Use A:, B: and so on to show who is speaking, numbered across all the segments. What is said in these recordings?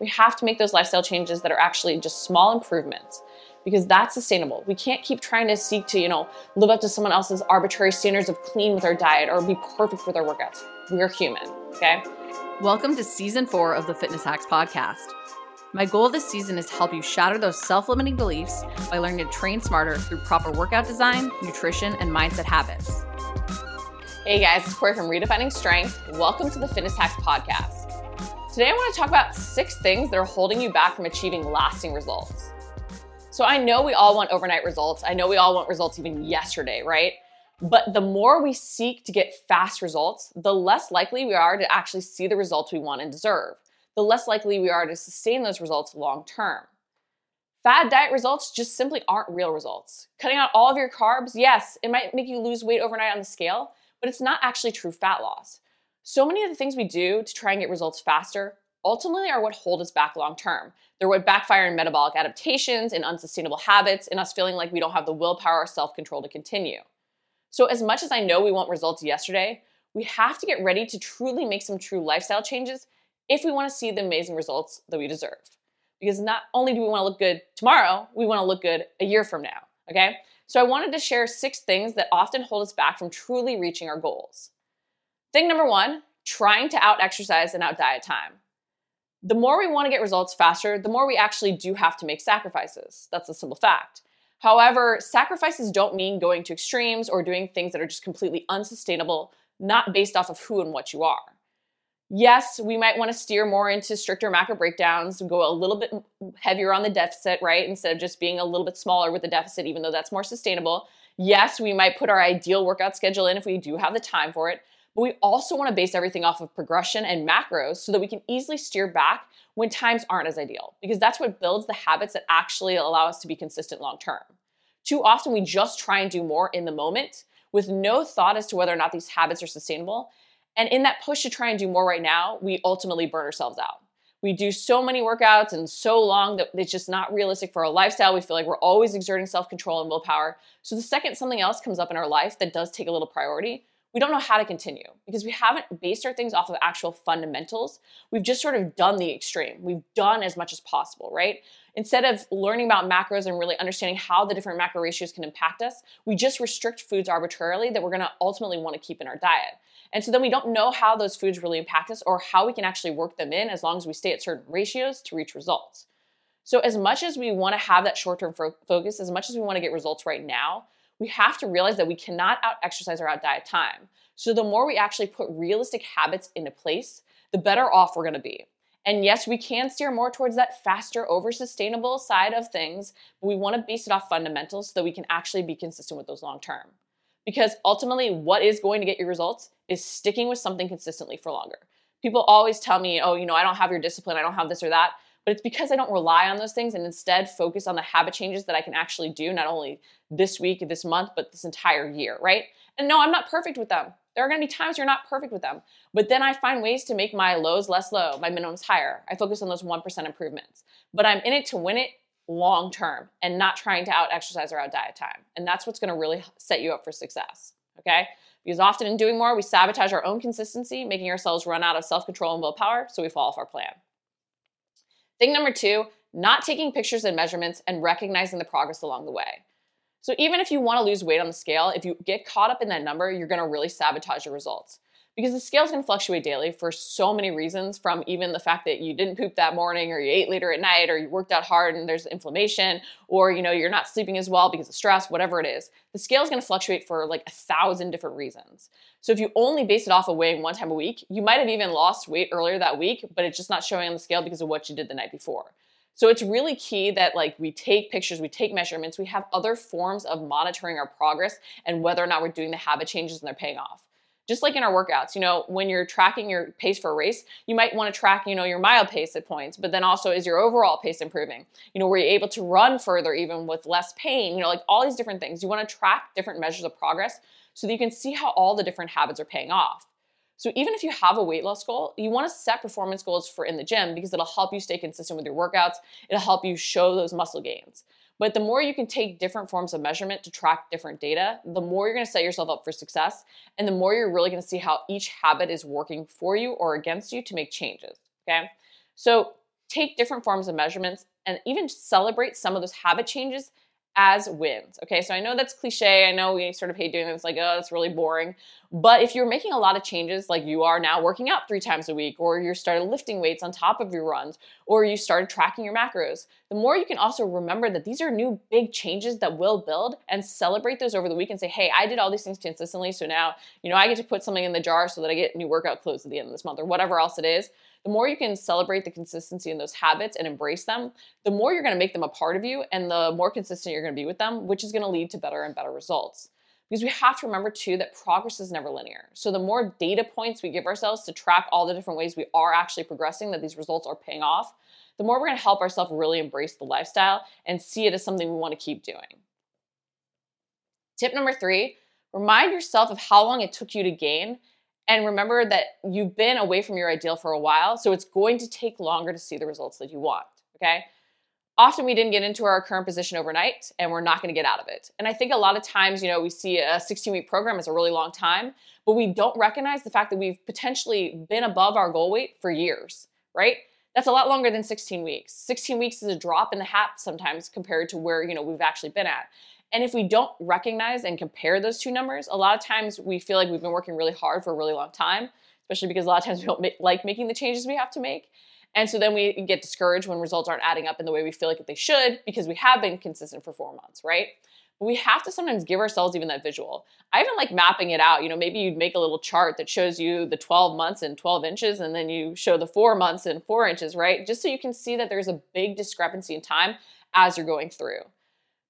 A: We have to make those lifestyle changes that are actually just small improvements because that's sustainable. We can't keep trying to seek to, you know, live up to someone else's arbitrary standards of clean with our diet or be perfect with our workouts. We're human, okay?
B: Welcome to season four of the Fitness Hacks podcast. My goal this season is to help you shatter those self limiting beliefs by learning to train smarter through proper workout design, nutrition, and mindset habits.
A: Hey guys, it's Cori from Redefining Strength. Welcome to the Fitness Hacks podcast. Today I want to talk about six things that are holding you back from achieving lasting results. So I know we all want overnight results. I know we all want results even yesterday, right? But the more we seek to get fast results, the less likely we are to actually see the results we want and deserve. The less likely we are to sustain those results long term. Fad diet results just simply aren't real results. Cutting out all of your carbs, yes, it might make you lose weight overnight on the scale, but it's not actually true fat loss. So many of the things we do to try and get results faster ultimately are what hold us back long term. They're what backfire in metabolic adaptations, in unsustainable habits, in us feeling like we don't have the willpower or self control to continue. So, as much as I know we want results yesterday, we have to get ready to truly make some true lifestyle changes if we want to see the amazing results that we deserve. Because not only do we want to look good tomorrow, we want to look good a year from now, okay? So, I wanted to share six things that often hold us back from truly reaching our goals. Thing number one trying to out exercise and out diet time. The more we want to get results faster, the more we actually do have to make sacrifices. That's a simple fact. However, sacrifices don't mean going to extremes or doing things that are just completely unsustainable, not based off of who and what you are. Yes, we might want to steer more into stricter macro breakdowns, go a little bit heavier on the deficit, right? Instead of just being a little bit smaller with the deficit, even though that's more sustainable. Yes, we might put our ideal workout schedule in if we do have the time for it. But we also want to base everything off of progression and macros so that we can easily steer back when times aren't as ideal, because that's what builds the habits that actually allow us to be consistent long term. Too often, we just try and do more in the moment with no thought as to whether or not these habits are sustainable. And in that push to try and do more right now, we ultimately burn ourselves out. We do so many workouts and so long that it's just not realistic for our lifestyle. We feel like we're always exerting self control and willpower. So, the second something else comes up in our life that does take a little priority, we don't know how to continue because we haven't based our things off of actual fundamentals. We've just sort of done the extreme. We've done as much as possible, right? Instead of learning about macros and really understanding how the different macro ratios can impact us, we just restrict foods arbitrarily that we're gonna ultimately wanna keep in our diet. And so then we don't know how those foods really impact us or how we can actually work them in as long as we stay at certain ratios to reach results. So, as much as we wanna have that short term fo- focus, as much as we wanna get results right now, we have to realize that we cannot out exercise or out diet time. So the more we actually put realistic habits into place, the better off we're gonna be. And yes, we can steer more towards that faster, over sustainable side of things, but we wanna base it off fundamentals so that we can actually be consistent with those long term. Because ultimately, what is going to get your results is sticking with something consistently for longer. People always tell me, oh, you know, I don't have your discipline, I don't have this or that but it's because I don't rely on those things and instead focus on the habit changes that I can actually do, not only this week, this month, but this entire year, right? And no, I'm not perfect with them. There are gonna be times you're not perfect with them, but then I find ways to make my lows less low, my minimums higher. I focus on those 1% improvements, but I'm in it to win it long term and not trying to out exercise or out diet time. And that's what's gonna really set you up for success, okay? Because often in doing more, we sabotage our own consistency, making ourselves run out of self control and willpower, so we fall off our plan. Thing number two, not taking pictures and measurements and recognizing the progress along the way. So even if you want to lose weight on the scale, if you get caught up in that number, you're going to really sabotage your results. Because the scale is going to fluctuate daily for so many reasons, from even the fact that you didn't poop that morning, or you ate later at night, or you worked out hard and there's inflammation, or you know you're not sleeping as well because of stress, whatever it is. The scale is going to fluctuate for like a thousand different reasons. So if you only base it off of weighing one time a week, you might have even lost weight earlier that week, but it's just not showing on the scale because of what you did the night before. So it's really key that like we take pictures, we take measurements, we have other forms of monitoring our progress and whether or not we're doing the habit changes and they're paying off just like in our workouts you know when you're tracking your pace for a race you might want to track you know your mile pace at points but then also is your overall pace improving? You know were you able to run further even with less pain? You know like all these different things. You want to track different measures of progress so that you can see how all the different habits are paying off. So even if you have a weight loss goal you want to set performance goals for in the gym because it'll help you stay consistent with your workouts. It'll help you show those muscle gains but the more you can take different forms of measurement to track different data, the more you're gonna set yourself up for success, and the more you're really gonna see how each habit is working for you or against you to make changes. Okay? So take different forms of measurements, and even celebrate some of those habit changes as wins. Okay, so I know that's cliche. I know we sort of hate doing this, like, oh, that's really boring. But if you're making a lot of changes, like you are now working out three times a week, or you started lifting weights on top of your runs, or you started tracking your macros, the more you can also remember that these are new big changes that will build and celebrate those over the week and say, hey, I did all these things consistently. So now, you know, I get to put something in the jar so that I get new workout clothes at the end of this month, or whatever else it is the more you can celebrate the consistency in those habits and embrace them, the more you're going to make them a part of you and the more consistent you're going to be with them, which is going to lead to better and better results. Because we have to remember too that progress is never linear. So the more data points we give ourselves to track all the different ways we are actually progressing, that these results are paying off, the more we're to help ourselves really embrace the lifestyle and see it as something we want to keep doing. Tip number three remind yourself of how long it took you to gain and remember that you've been away from your ideal for a while, so it's going to take longer to see the results that you want, okay? Often we didn't get into our current position overnight and we're not going to get out of it. And I think a lot of times, you know, we see a 16 week program as a really long time, but we don't recognize the fact that we've potentially been above our goal weight for years, right? That's a lot longer than 16 weeks. 16 weeks is a drop in the hat sometimes compared to where, you know, we've actually been at. And if we don't recognize and compare those two numbers, a lot of times we feel like we've been working really hard for a really long time, especially because a lot of times we don't make, like making the changes we have to make. And so then we get discouraged when results aren't adding up in the way we feel like they should because we have been consistent for four months, right? We have to sometimes give ourselves even that visual. I even like mapping it out. You know, maybe you'd make a little chart that shows you the 12 months and 12 inches, and then you show the four months and four inches, right? Just so you can see that there's a big discrepancy in time as you're going through.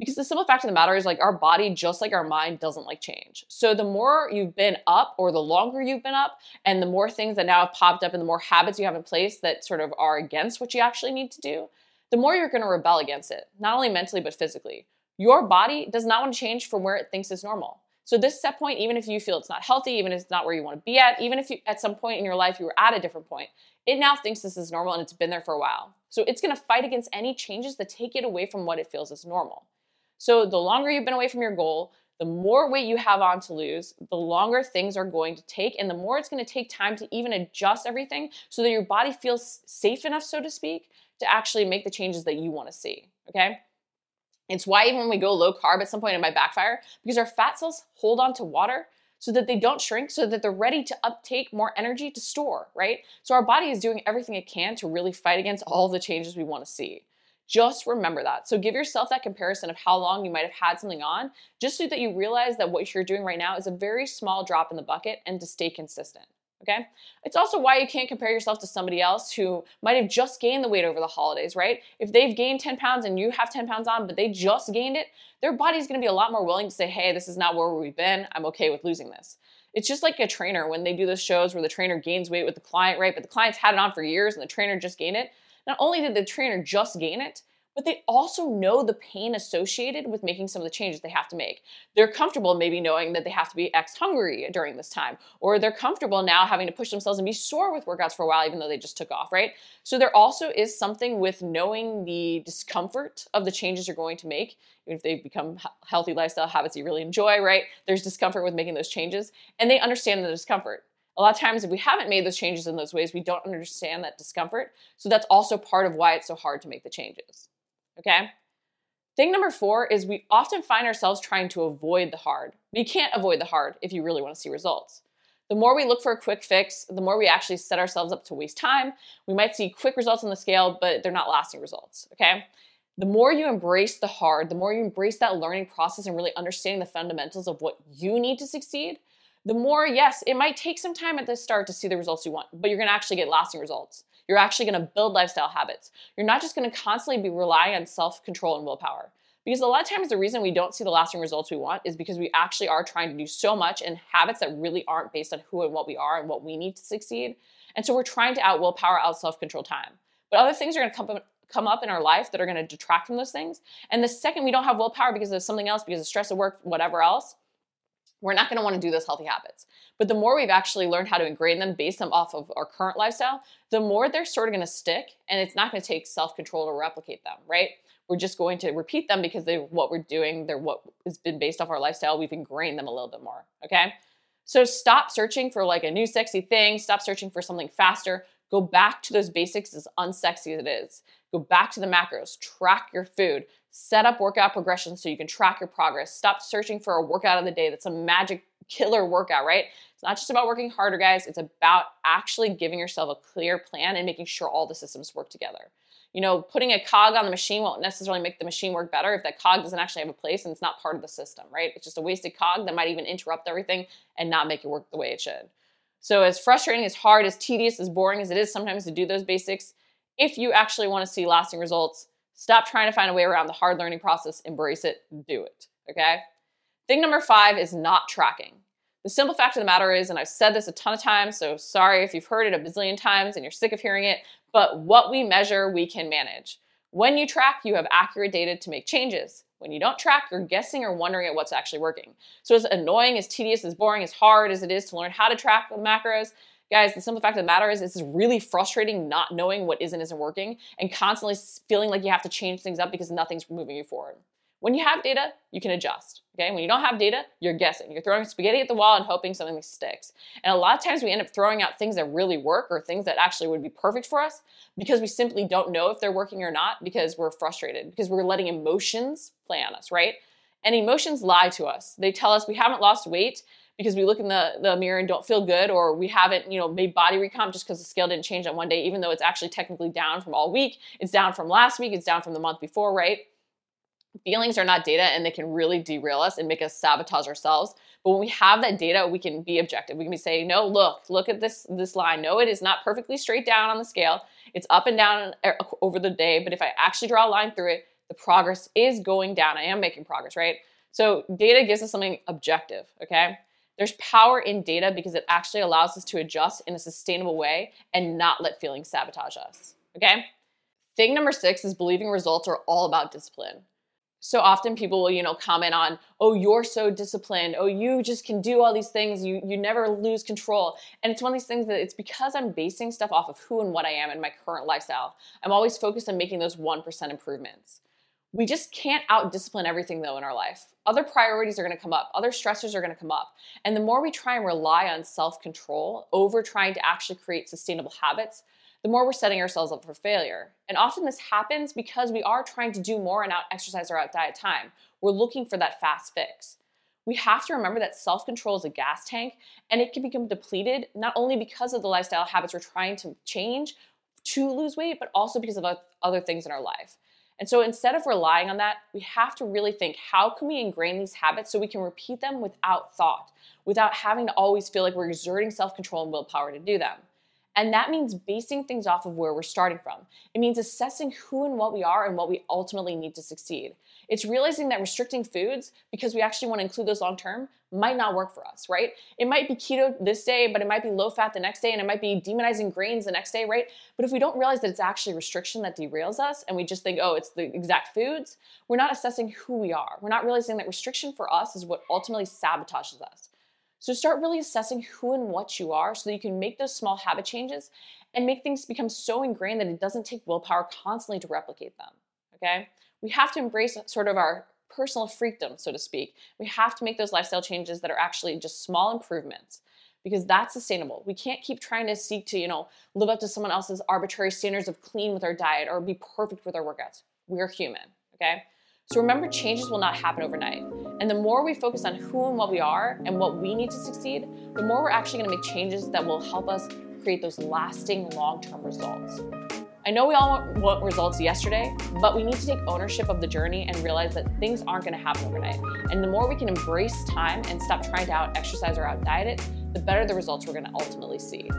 A: Because the simple fact of the matter is, like, our body, just like our mind, doesn't like change. So, the more you've been up, or the longer you've been up, and the more things that now have popped up, and the more habits you have in place that sort of are against what you actually need to do, the more you're gonna rebel against it, not only mentally, but physically. Your body does not want to change from where it thinks is normal. So, this set point, even if you feel it's not healthy, even if it's not where you wanna be at, even if you, at some point in your life you were at a different point, it now thinks this is normal and it's been there for a while. So, it's gonna fight against any changes that take it away from what it feels is normal. So the longer you've been away from your goal, the more weight you have on to lose, the longer things are going to take, and the more it's going to take time to even adjust everything so that your body feels safe enough, so to speak, to actually make the changes that you want to see. Okay? It's why even when we go low carb at some point it might backfire because our fat cells hold on to water so that they don't shrink, so that they're ready to uptake more energy to store, right? So our body is doing everything it can to really fight against all the changes we want to see. Just remember that. So give yourself that comparison of how long you might have had something on, just so that you realize that what you're doing right now is a very small drop in the bucket and to stay consistent. Okay? It's also why you can't compare yourself to somebody else who might have just gained the weight over the holidays, right? If they've gained 10 pounds and you have 10 pounds on, but they just gained it, their body's gonna be a lot more willing to say, hey, this is not where we've been. I'm okay with losing this. It's just like a trainer when they do those shows where the trainer gains weight with the client, right? But the client's had it on for years and the trainer just gained it. Not only did the trainer just gain it, but they also know the pain associated with making some of the changes they have to make. They're comfortable maybe knowing that they have to be X hungry during this time, or they're comfortable now having to push themselves and be sore with workouts for a while, even though they just took off, right? So there also is something with knowing the discomfort of the changes you're going to make, even if they become healthy lifestyle habits you really enjoy, right? There's discomfort with making those changes, and they understand the discomfort. A lot of times, if we haven't made those changes in those ways, we don't understand that discomfort. So that's also part of why it's so hard to make the changes. Okay? Thing number four is we often find ourselves trying to avoid the hard. You can't avoid the hard if you really want to see results. The more we look for a quick fix, the more we actually set ourselves up to waste time. We might see quick results on the scale, but they're not lasting results. Okay? The more you embrace the hard, the more you embrace that learning process and really understanding the fundamentals of what you need to succeed, the more, yes, it might take some time at the start to see the results you want, but you're gonna actually get lasting results. You're actually gonna build lifestyle habits. You're not just gonna constantly be relying on self control and willpower. Because a lot of times the reason we don't see the lasting results we want is because we actually are trying to do so much in habits that really aren't based on who and what we are and what we need to succeed. And so we're trying to out willpower, out self control time. But other things are gonna come, come up in our life that are gonna detract from those things. And the second we don't have willpower because of something else, because of stress at work, whatever else, we're not going to want to do those healthy habits. But the more we've actually learned how to ingrain them, base them off of our current lifestyle, the more they're sort of going to stick and it's not going to take self control to replicate them, right? We're just going to repeat them because they're what we're doing, they're what has been based off our lifestyle. We've ingrained them a little bit more, okay? So stop searching for like a new sexy thing, stop searching for something faster. Go back to those basics, as unsexy as it is. Go back to the macros, track your food, set up workout progressions so you can track your progress. Stop searching for a workout of the day that's a magic killer workout, right? It's not just about working harder, guys. It's about actually giving yourself a clear plan and making sure all the systems work together. You know, putting a cog on the machine won't necessarily make the machine work better if that cog doesn't actually have a place and it's not part of the system, right? It's just a wasted cog that might even interrupt everything and not make it work the way it should. So, as frustrating, as hard, as tedious, as boring as it is sometimes to do those basics, if you actually want to see lasting results, stop trying to find a way around the hard learning process, embrace it, do it. Okay? Thing number five is not tracking. The simple fact of the matter is, and I've said this a ton of times, so sorry if you've heard it a bazillion times and you're sick of hearing it, but what we measure, we can manage. When you track, you have accurate data to make changes. When you don't track, you're guessing or wondering at what's actually working. So, as annoying, as tedious, as boring, as hard as it is to learn how to track the macros, guys, the simple fact of the matter is, it's really frustrating not knowing what is and isn't working and constantly feeling like you have to change things up because nothing's moving you forward. When you have data, you can adjust. Okay, when you don't have data, you're guessing. You're throwing spaghetti at the wall and hoping something sticks. And a lot of times we end up throwing out things that really work or things that actually would be perfect for us because we simply don't know if they're working or not because we're frustrated, because we're letting emotions play on us, right? And emotions lie to us. They tell us we haven't lost weight because we look in the, the mirror and don't feel good, or we haven't, you know, made body recomp just because the scale didn't change on one day, even though it's actually technically down from all week. It's down from last week, it's down from the month before, right? feelings are not data and they can really derail us and make us sabotage ourselves. But when we have that data we can be objective. We can be saying no look look at this this line. No it is not perfectly straight down on the scale. It's up and down er, over the day but if i actually draw a line through it the progress is going down. I am making progress right? So data gives us something objective okay there's power in data because it actually allows us to adjust in a sustainable way and not let feelings sabotage us okay? Thing number six is believing results are all about discipline. So often people will you know comment on oh you're so disciplined. Oh you just can do all these things. You you never lose control. And it's one of these things that it's because i'm basing stuff off of who and what i am in my current lifestyle. I'm always focused on making those 1% improvements we just can't out discipline everything though in our life other priorities are to come up other stressors are to come up and the more we try and rely on self control over trying to actually create sustainable habits the more we're setting ourselves up for failure. And often this happens because we are trying to do more and out exercise or out diet time. We're looking for that fast fix. We have to remember that self control is a gas tank and it can become depleted not only because of the lifestyle habits we're trying to change to lose weight, but also because of other things in our life. And so instead of relying on that, we have to really think how can we ingrain these habits so we can repeat them without thought, without having to always feel like we're exerting self control and willpower to do them. And that means basing things off of where we're starting from. It means assessing who and what we are and what we ultimately need to succeed. It's realizing that restricting foods because we actually want to include those long term might not work for us, right? It might be keto this day, but it might be low fat the next day, and it might be demonizing grains the next day, right? But if we don't realize that it's actually restriction that derails us and we just think, oh, it's the exact foods, we're not assessing who we are. We're not realizing that restriction for us is what ultimately sabotages us. So start really assessing who and what you are so that you can make those small habit changes and make things become so ingrained that it doesn't take willpower constantly to replicate them. Okay? We have to embrace sort of our personal freedom, so to speak. We have to make those lifestyle changes that are actually just small improvements because that's sustainable. We can't keep trying to seek to, you know, live up to someone else's arbitrary standards of clean with our diet or be perfect with our workouts. We're human, okay? So remember, changes will not happen overnight. And the more we focus on who and what we are and what we need to succeed, the more we're actually to make changes that will help us create those lasting long term results. I know we all want results yesterday, but we need to take ownership of the journey and realize that things aren't going to happen overnight. And the more we can embrace time and stop trying to out exercise or out diet it, the better the results we're going to ultimately see.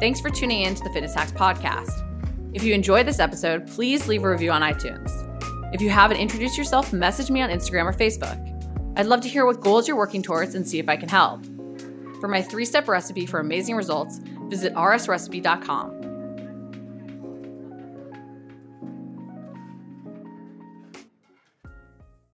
B: Thanks for tuning in to the Fitness Hacks podcast. If you enjoyed this episode, please leave a review on iTunes. If you haven't introduced yourself, message me on Instagram or Facebook. I'd love to hear what goals you're working towards and see if I can help. For my three step recipe for amazing results, visit rsrecipe.com.